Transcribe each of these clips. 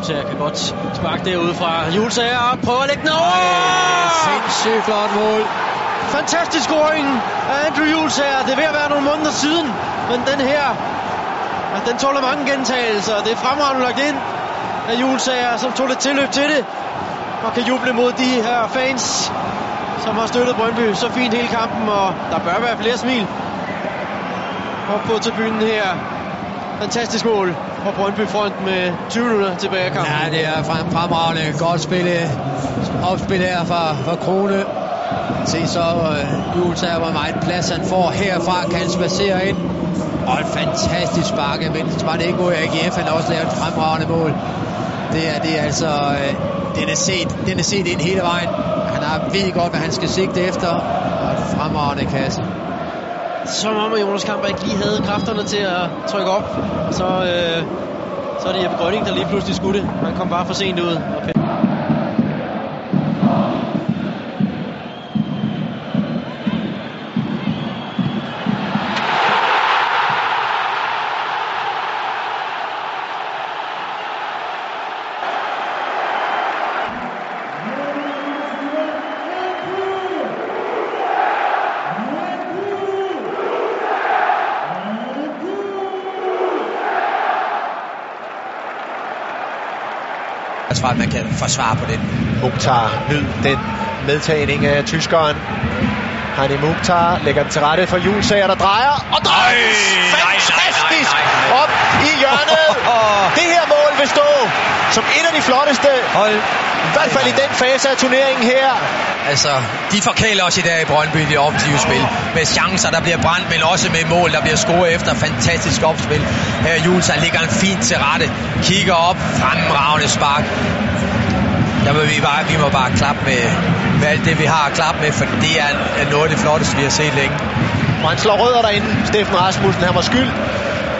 Julsager kan godt sparke derude fra Julsager prøver at lægge den over! Sindssygt flot mål. Fantastisk scoring af Andrew Julsager. Det er ved at være nogle måneder siden, men den her, den tåler mange gentagelser. Det er fremragende lagt ind af Julsager, som tog lidt tilløb til det og kan juble mod de her fans, som har støttet Brøndby så fint hele kampen, og der bør være flere smil op på tribunen her. Fantastisk mål på Brøndby front med 20 minutter tilbage af kampen. Ja, det er frem, fremragende. Godt spil, opspil her fra, fra Krone. Se så øh, uh, Jultager, hvor meget plads han får herfra, kan han spacere ind. Og et fantastisk spark, men var det ikke god AGF, han har også lavet et fremragende mål. Det er, det er altså, Øh, den er, set, den er set ind hele vejen. Han har ved godt, hvad han skal sigte efter. Og et fremragende kasse som om, at Jonas Kamper ikke lige havde kræfterne til at trykke op. Så, øh, så er det Jeppe Grønning, der lige pludselig skudte. Han kom bare for sent ud. Okay. Jeg tror, at man kan forsvare på den. Mukhtar nyd den medtagning af tyskeren. Hani Mukhtar lægger den til rette for Julsager, der drejer og drejer fantastisk nej, nej, nej, op i hjørnet. det her mål vil stå som et af de flotteste, Hold. i hvert fald i den fase af turneringen her. Altså, de forkæler os i dag i Brøndby i det offensive spil. Med chancer, der bliver brændt, men også med mål, der bliver scoret efter. Fantastisk opspil. Her Jules, han ligger en fint til rette. Kigger op, fremragende spark. Der må vi, bare, vi må bare klappe med, med alt det, vi har at klappe med, for det er, er noget af det flotteste, vi har set længe. Og han slår rødder derinde, Steffen Rasmussen. Han var skyld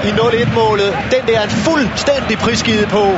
i 0-1-målet. Den der er en fuldstændig prisgivet på.